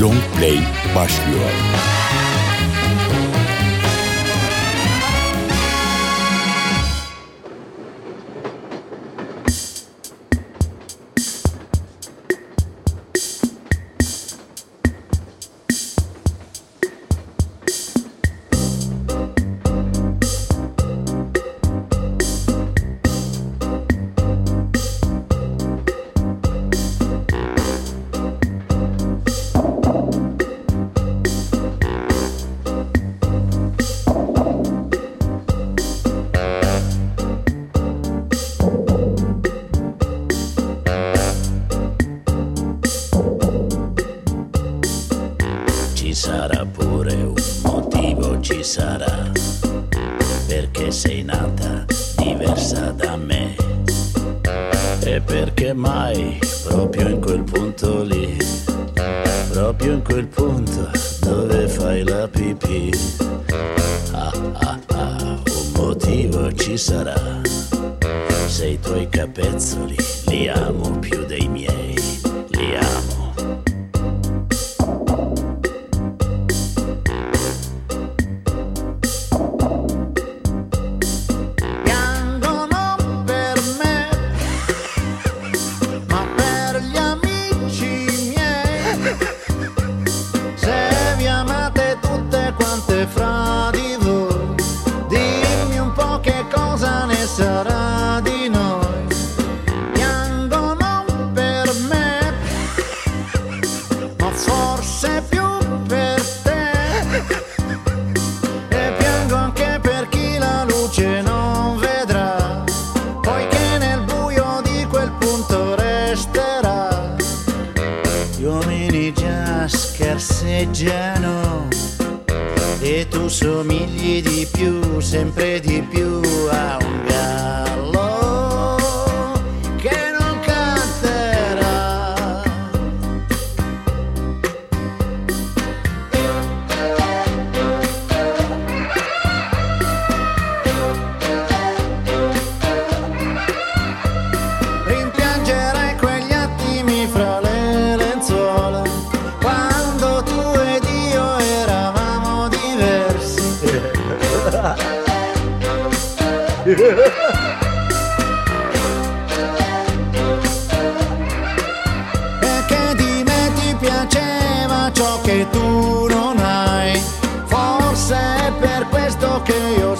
Long Play başlıyor.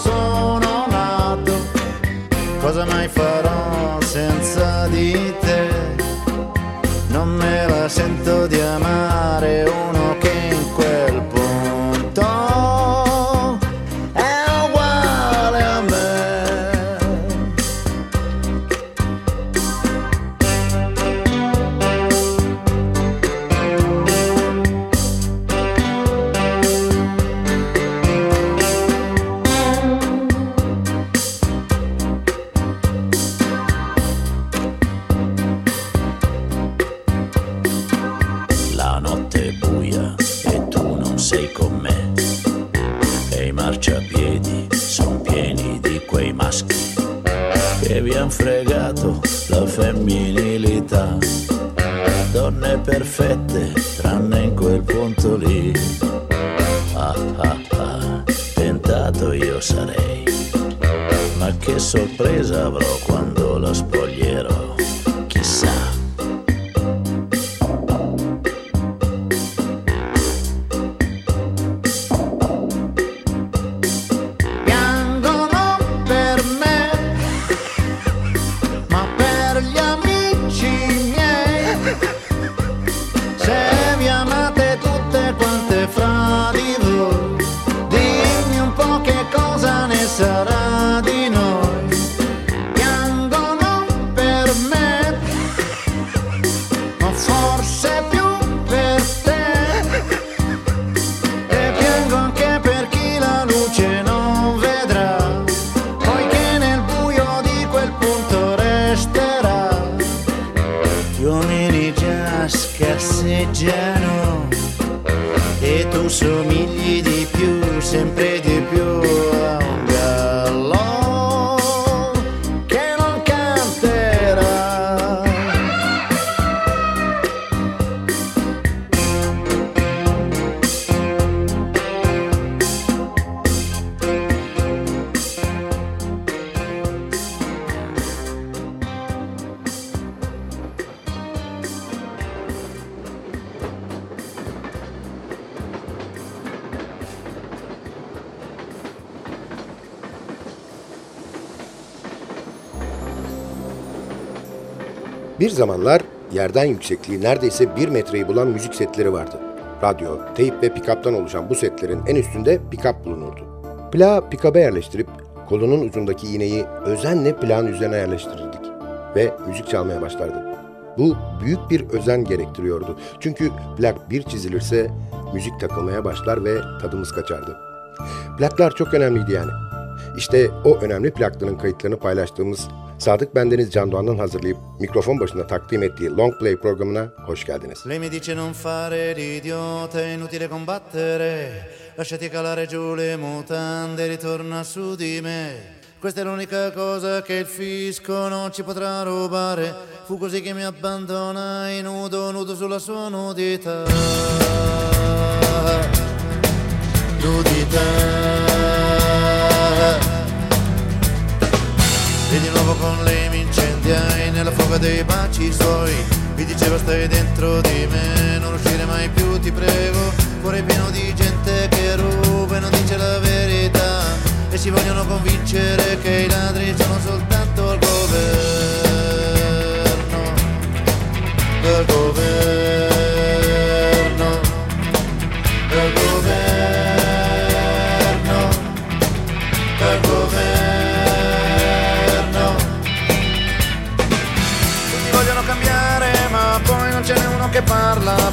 Che zamanlar yerden yüksekliği neredeyse bir metreyi bulan müzik setleri vardı. Radyo, teyp ve pikaptan oluşan bu setlerin en üstünde pikap bulunurdu. Plağı pikaba yerleştirip kolunun ucundaki iğneyi özenle plağın üzerine yerleştirirdik ve müzik çalmaya başlardı. Bu büyük bir özen gerektiriyordu. Çünkü plak bir çizilirse müzik takılmaya başlar ve tadımız kaçardı. Plaklar çok önemliydi yani. İşte o önemli plakların kayıtlarını paylaştığımız Sadık Bendeniz Can Doğan'ın hazırlayıp mikrofon başında takdim ettiği Long Play programına hoş geldiniz. Lei mi dice non fare l'idiota, inutile combattere, lasciati calare giù le mutande, ritorna su di me. Questa è l'unica cosa che il fisco non ci potrà rubare, fu così che mi abbandonai nudo, nudo sulla sua nudità. Nudità. E di nuovo con lei mi incendiai nella fuga dei baci suoi. Mi diceva stai dentro di me, non uscire mai più ti prego. Cuore pieno di gente che ruba e non dice la verità. E si vogliono convincere che i ladri sono soltanto il governo. Del governo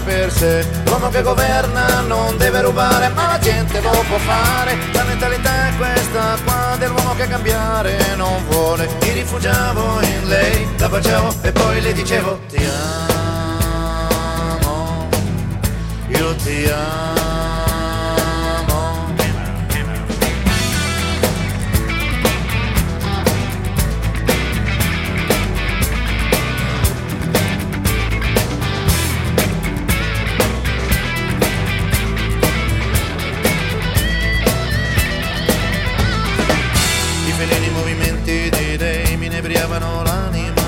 per sé. L'uomo che governa non deve rubare, ma la gente lo può fare. La mentalità è questa qua dell'uomo che cambiare non vuole. Mi rifugiavo in lei, la baciavo e poi le dicevo ti amo, io ti amo. Inebriavano l'anima.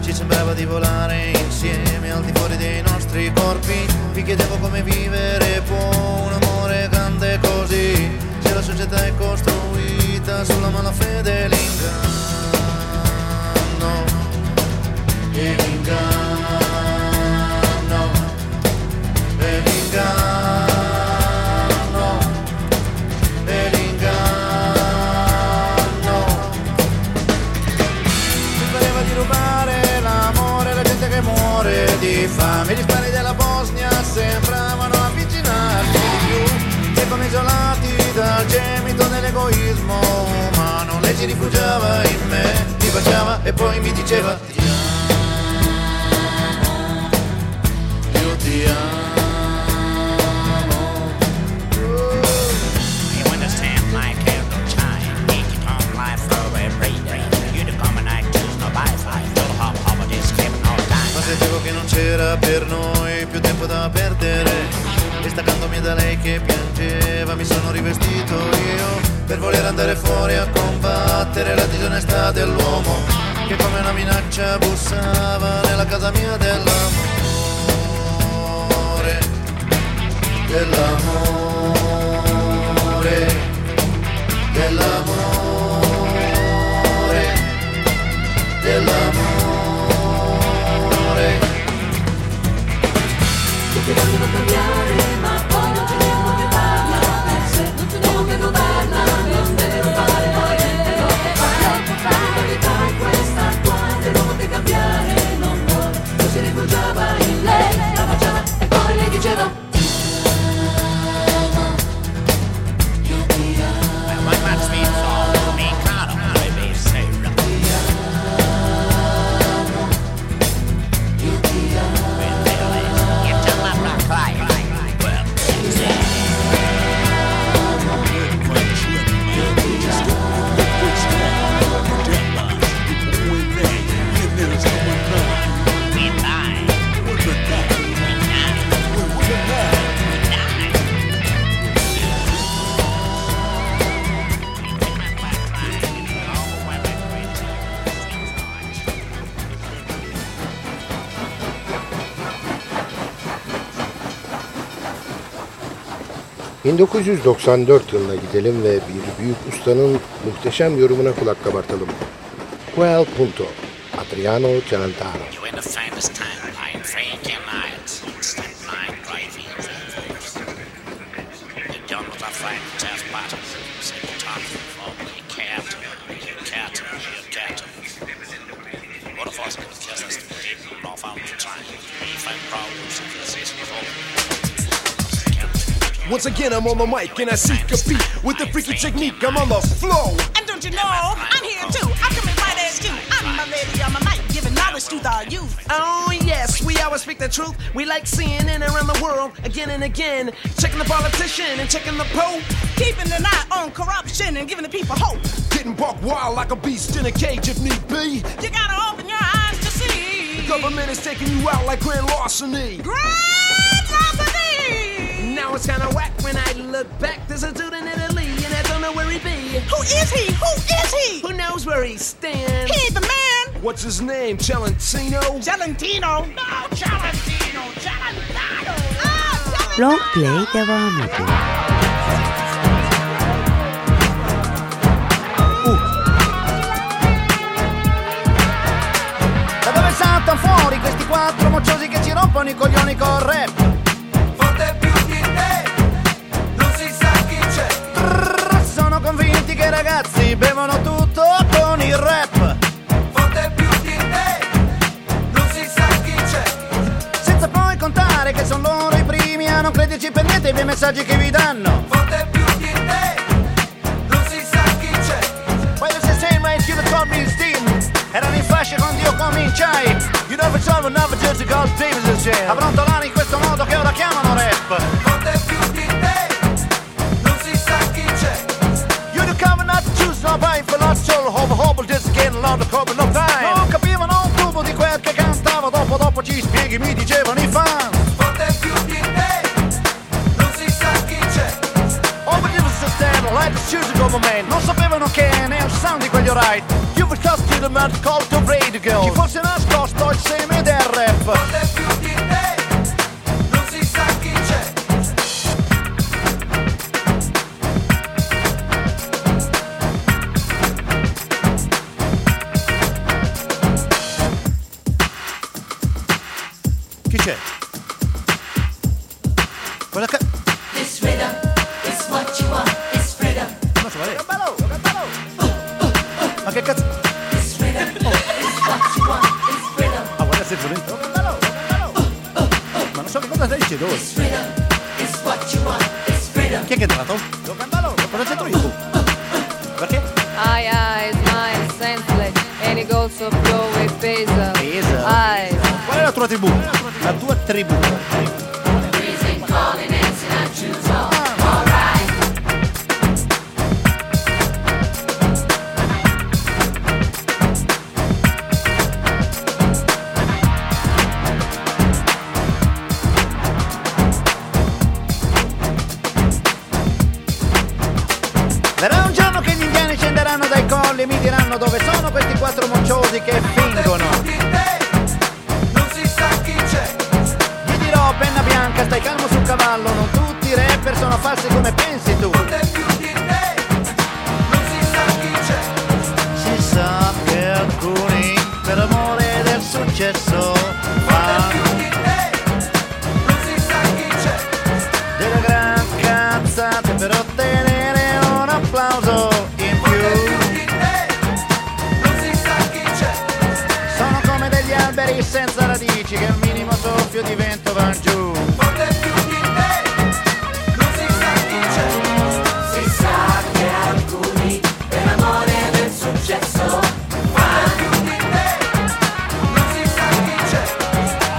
Ci sembrava di volare insieme al di fuori dei nostri corpi. Mi chiedevo come vivere può un amore grande così. Se la società è costruita sulla malafede e l'inganno. E l'inganno. E l'inganno rifugiava in me, mi baciava e poi mi diceva ti amo, io ti amo. 1994 yılına gidelim ve bir büyük ustanın muhteşem yorumuna kulak kabartalım. Quel punto, Adriano Celentano. Once again, I'm on the mic and I seek a beat with the freaky technique. I'm on the flow. And don't you know, I'm here too. I'm coming right at you. I'm a lady on my mic, giving knowledge to the youth. Oh, yes, we always speak the truth. We like seeing it around the world again and again. Checking the politician and checking the pope. Keeping an eye on corruption and giving the people hope. Getting buck wild like a beast in a cage if need be. You gotta open your eyes to see. The government is taking you out like grand larceny. Grand Larceny! Now it's kinda whack when I look back. There's a dude in Italy and I don't know where he be. Who is he? Who is he? Who knows where he stands? He the man. What's his name? Celentino? Valentino. No, Valentino. Valentino. Ah, Long play devam ediyor. Da dove saltano fuori questi quattro mocciosi che ci rompono i coglioni col rap? Che i ragazzi bevono tutto con il rap. Forte più di te, non si sa chi c'è. Senza poi contare che sono loro i primi a non crederci per niente miei messaggi che vi danno. Forte più di te, non si sa chi c'è. Quello se sembra il chiudo con il steam Erano in fascia quando io cominciai You it's all another Davis and Jam Avrò in questo modo che ora chiamano rap to for lost soul Hobo hobo just again the cover no time Non capivano un tubo di quel che cantavo Dopo dopo ci spieghi mi dicevano i fan Forte più di te, non si sa chi c'è. Oh but it was a like the choose government Non sapevano che nel sound di quegli alright You were just to the man called the radio girl Ci fosse nascosto il seme del rap Forte van giù. Forte più di te, non si sa chi c'è. Si sa che alcuni, per amore del successo, fanno Di te, non si sa chi c'è.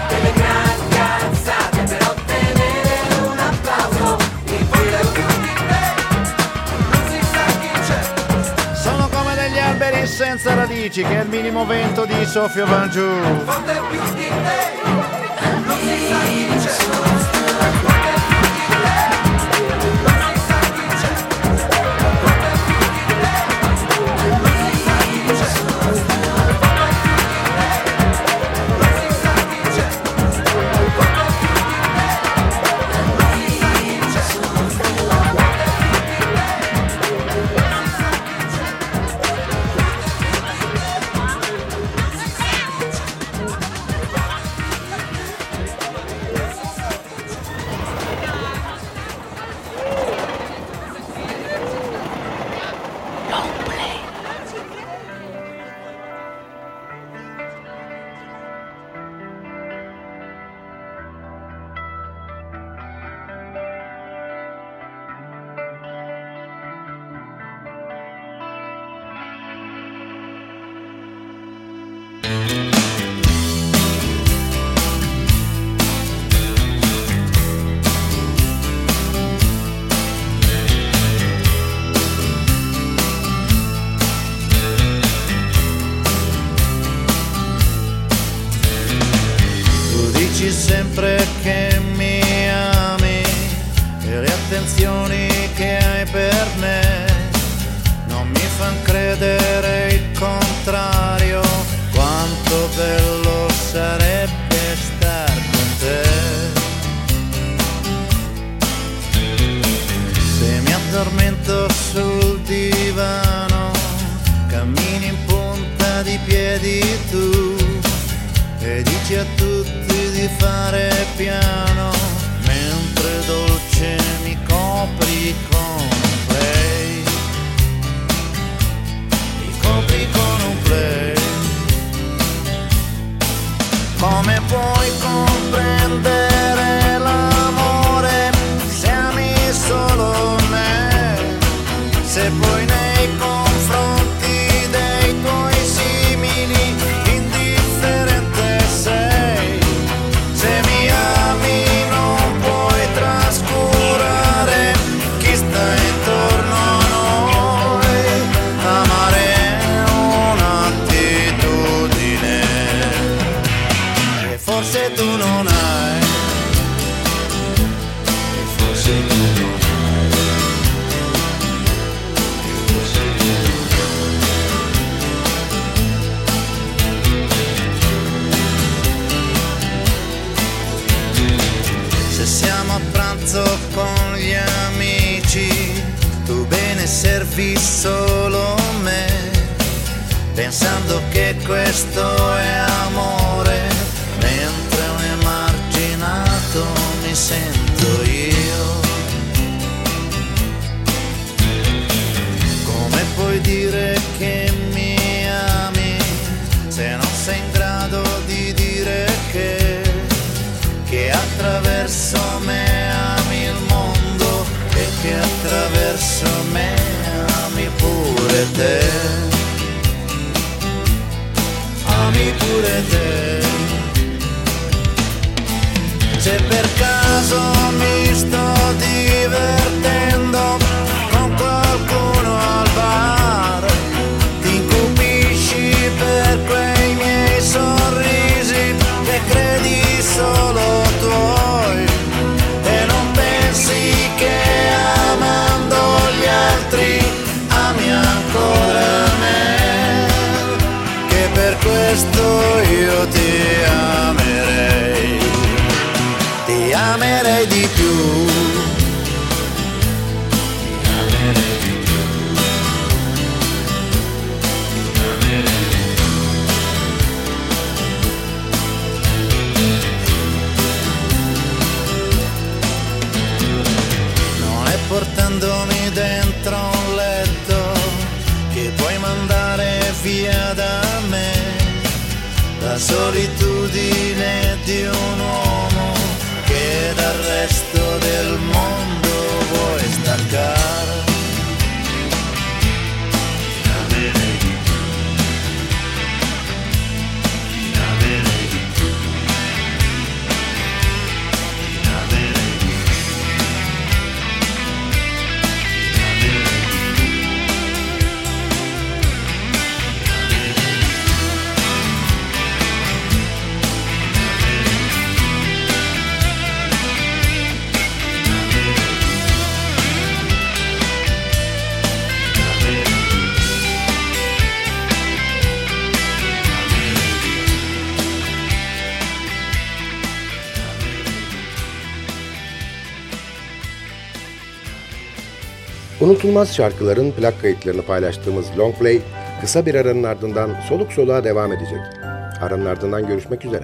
delle gran cazzate per ottenere un applauso in più. Di te, non si sa chi c'è. Sono come degli alberi senza radici che al minimo vento di soffio van giù. Forte più di te, sair y con questo è amore, mentre un emarginato mi sento io. Come puoi dire che mi ami se non sei in grado di dire che, che attraverso me ami il mondo e che attraverso me ami pure te? di un uomo che dal resto Unutulmaz şarkıların plak kayıtlarını paylaştığımız Long Play kısa bir aranın ardından soluk soluğa devam edecek. Aranın ardından görüşmek üzere.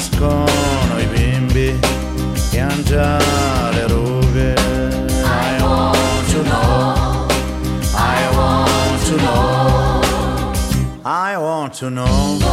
nascono i bimbi e hanno già le rughe. I want to know, I want to know, I want to know.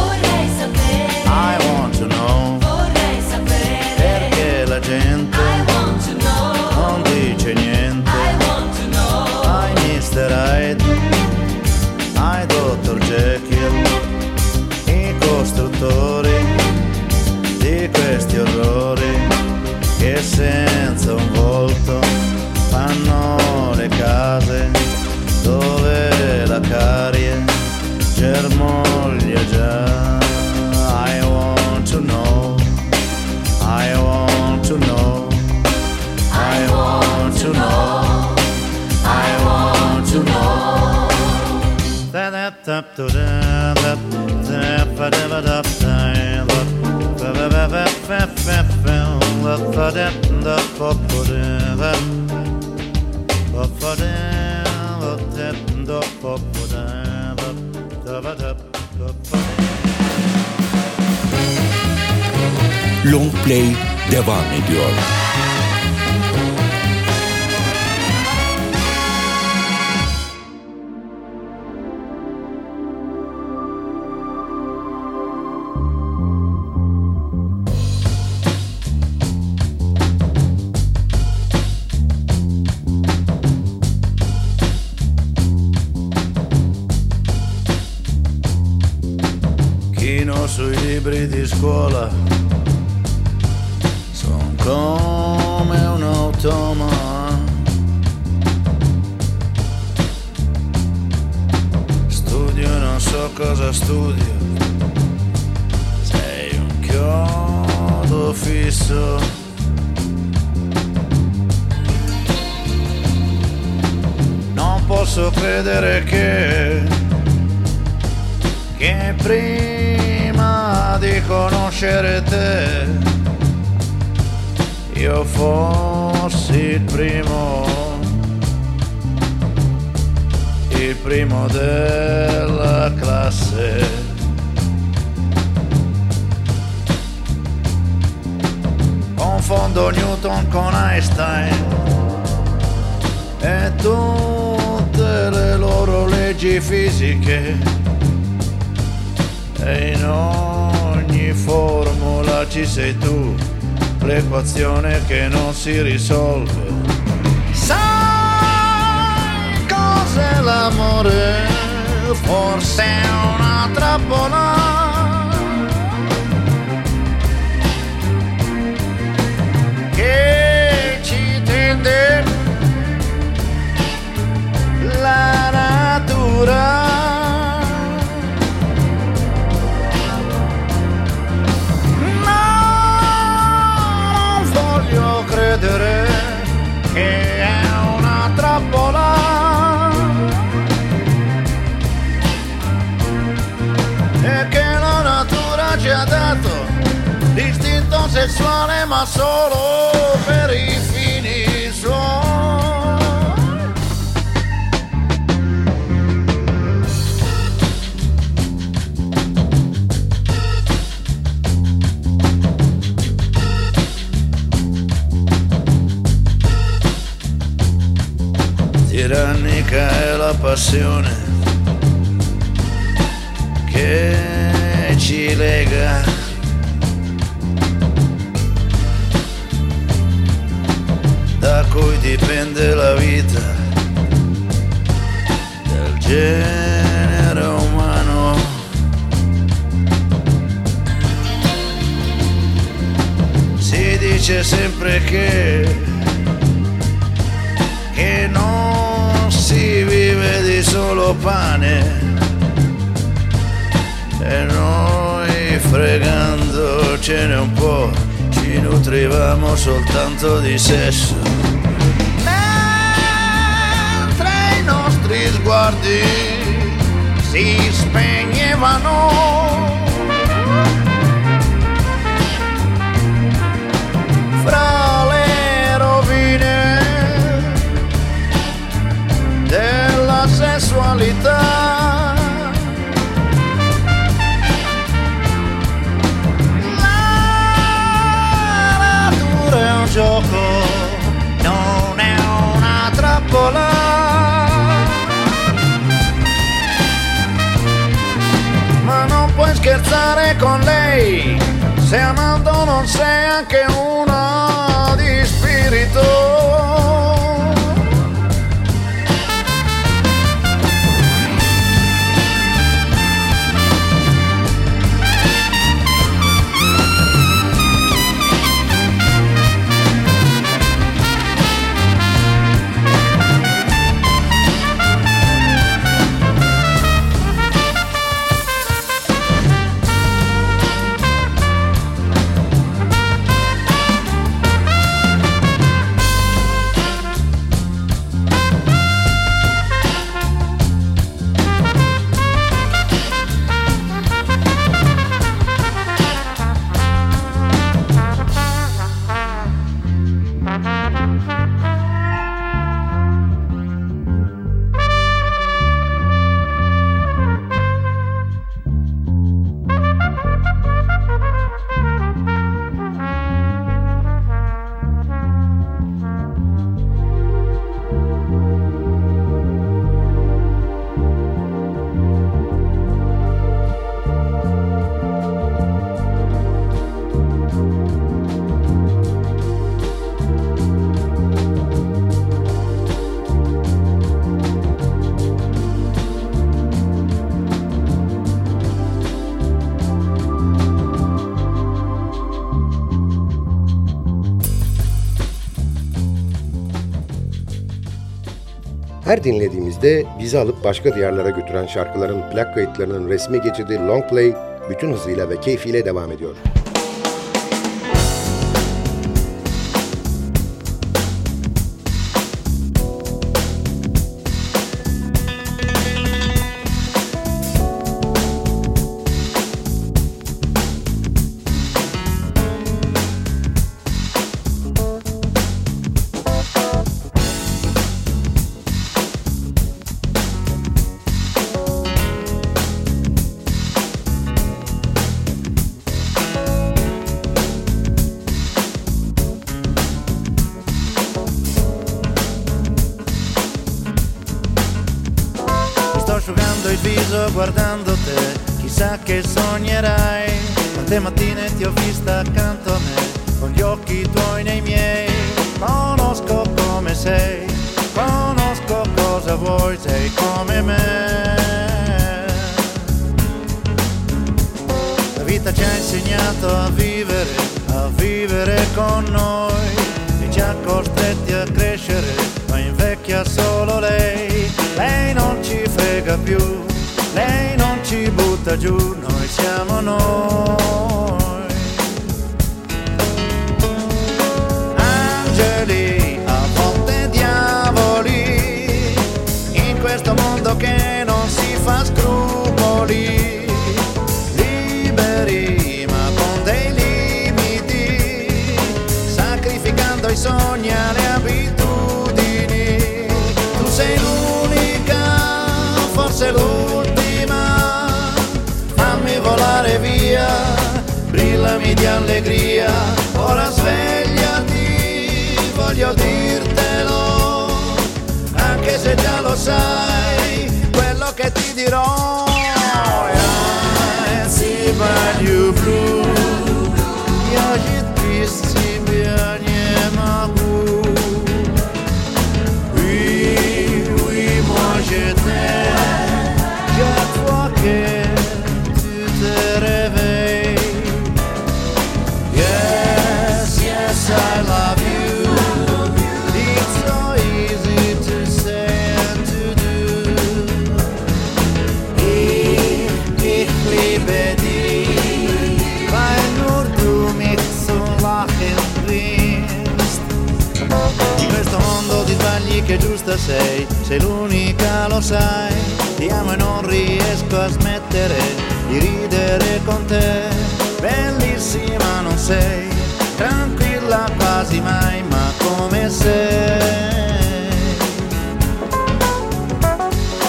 Long Play devam ediyor. forse è una trappola. sessuale ma solo per i fini suoi. Tirannica è la passione che ci lega cui dipende la vita del genere umano. Si dice sempre che, che non si vive di solo pane e noi fregandocene un po' ci nutrivamo soltanto di sesso. Nostri sguardi si spegnevano fra le rovine della sessualità. Natura è un gioco, non è una trappola. Scherzare con lei, se amando non sei anche una di spirito. Her dinlediğimizde bizi alıp başka diyarlara götüren şarkıların plak kayıtlarının resmi geçidi Long Play bütün hızıyla ve keyfiyle devam ediyor. ai sogni, alle abitudini. Tu sei l'unica, forse l'ultima, fammi volare via, brillami di allegria, ora svegliati, voglio dirtelo, anche se già lo sai, quello che ti dirò. I see you sai, ti amo e non riesco a smettere di ridere con te. Bellissima non sei, tranquilla quasi mai, ma come sei.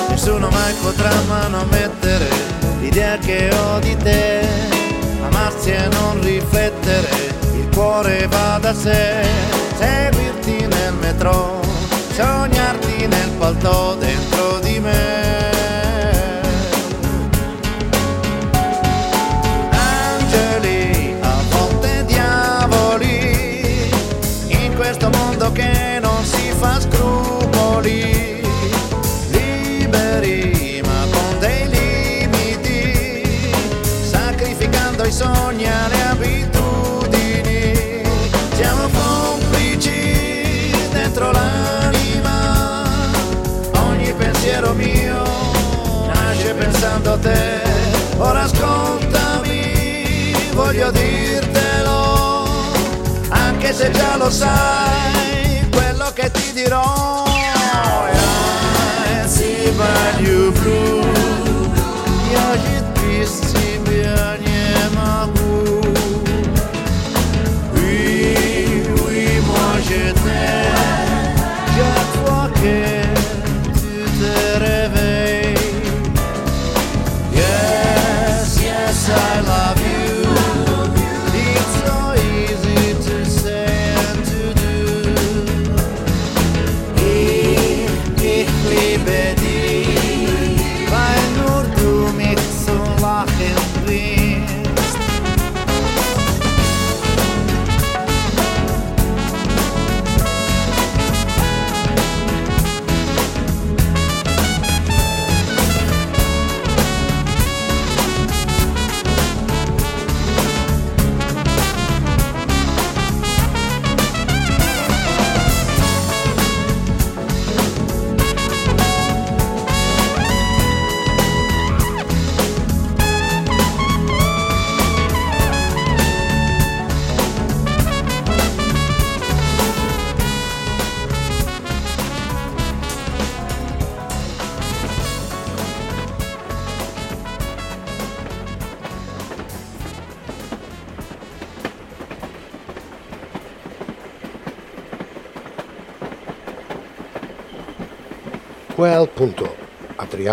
Nessuno mai potrà manomettere l'idea che ho di te, amarsi e non riflettere, il cuore va da sé, seguirti nel metro, sognarti nel palto dentro di me. Anche se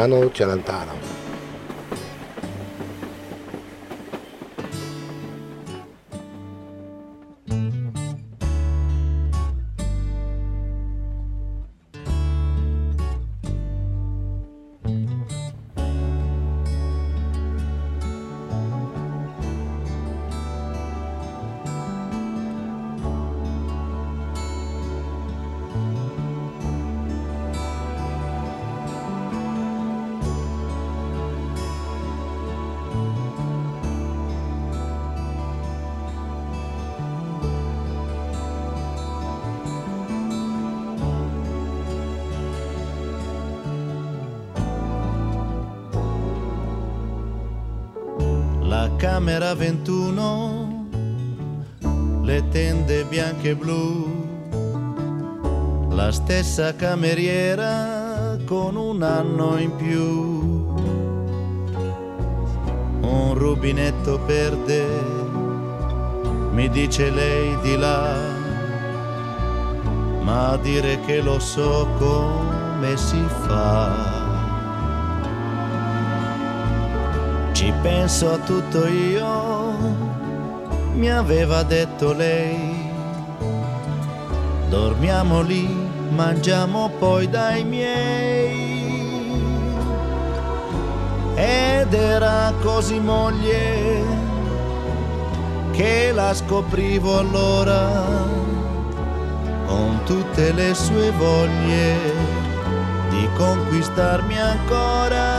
Adriano Celentano. Camera 21, le tende bianche e blu, la stessa cameriera con un anno in più, un rubinetto verde, mi dice lei di là, ma a dire che lo so come si fa. Ci penso a tutto io, mi aveva detto lei. Dormiamo lì, mangiamo poi dai miei. Ed era così moglie che la scoprivo allora con tutte le sue voglie di conquistarmi ancora.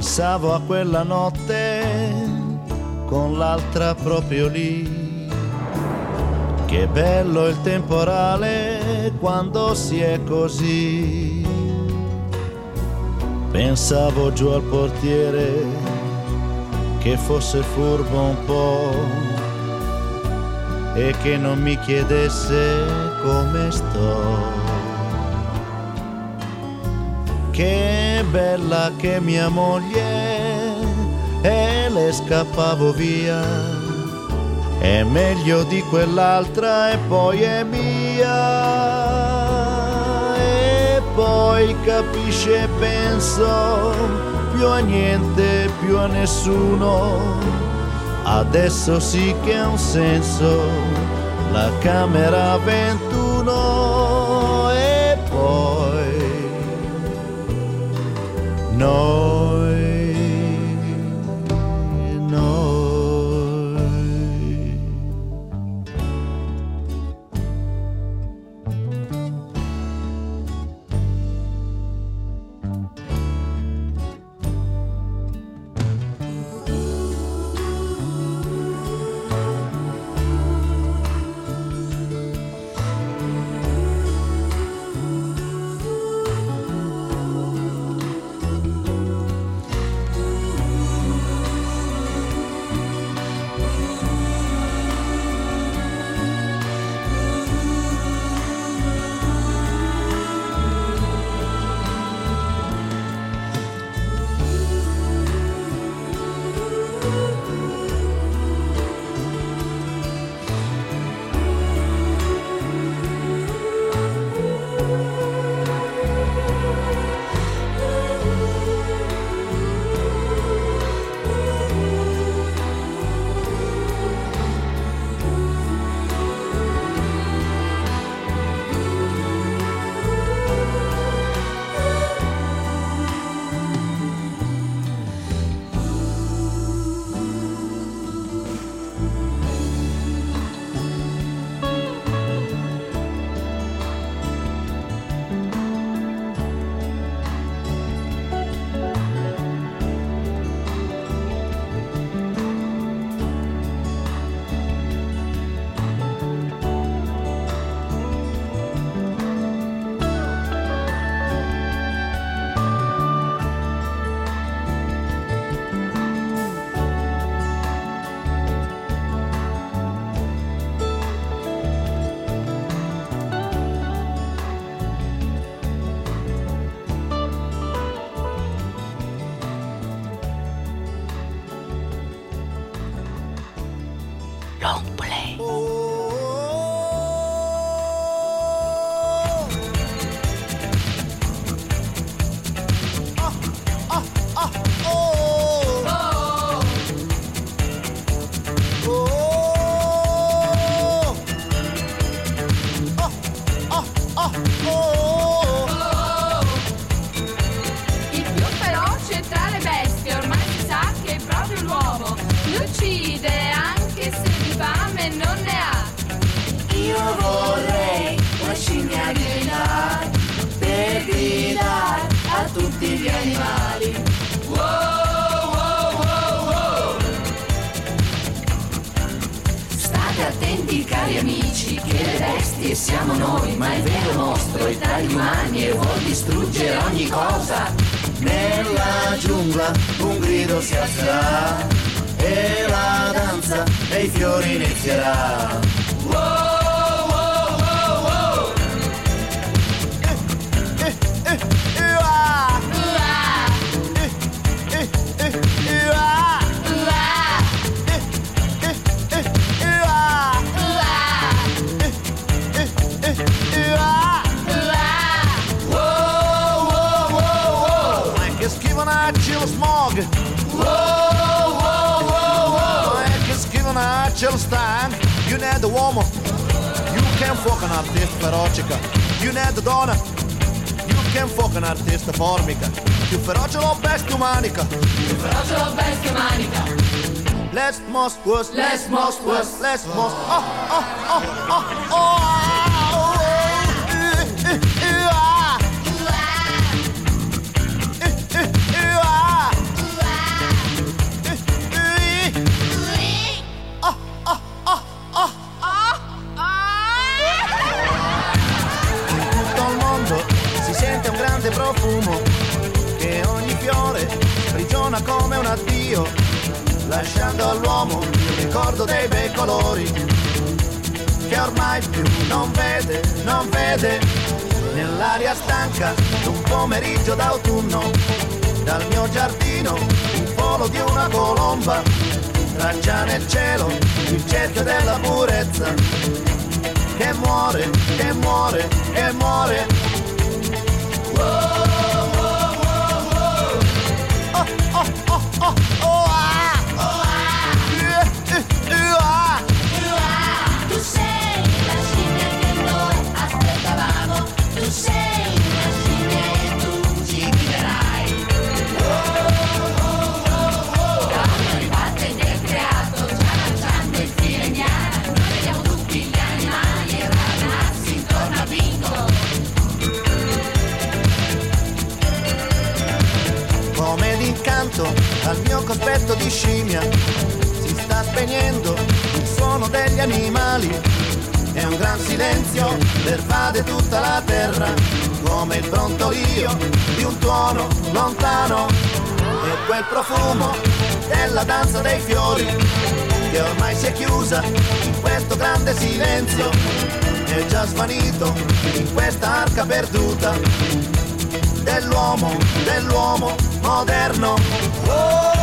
Pensavo a quella notte con l'altra proprio lì, Che bello il temporale quando si è così. Pensavo giù al portiere che fosse furbo un po' e che non mi chiedesse come sto. Che bella che mia moglie e le scappavo via. È meglio di quell'altra e poi è mia. E poi capisce penso più a niente, più a nessuno. Adesso sì che ha un senso la camera 21 noi, Giungla un grido si alzerà e la danza dei fiori inizierà. Wow, Fuck un artista feroce You need the donna You can fuck un artista formica Più feroce lo bestia umanica Più feroce lo bestia umanica. Let's most was Let's most was. Let's most Oh oh oh oh oh oh ricordo dei bei colori, che ormai più non vede, non vede, nell'aria stanca d'un pomeriggio d'autunno, dal mio giardino il volo di una colomba, traccia nel cielo il cerchio della purezza, che muore, che muore, che muore. Oh, cospetto di scimmia. Si sta spegnendo il suono degli animali. E un gran silenzio pervade tutta la terra. Come il brontolio di un tuono lontano. E quel profumo della danza dei fiori che ormai si è chiusa in questo grande silenzio. È già svanito in questa arca perduta dell'uomo, dell'uomo moderno. Oh,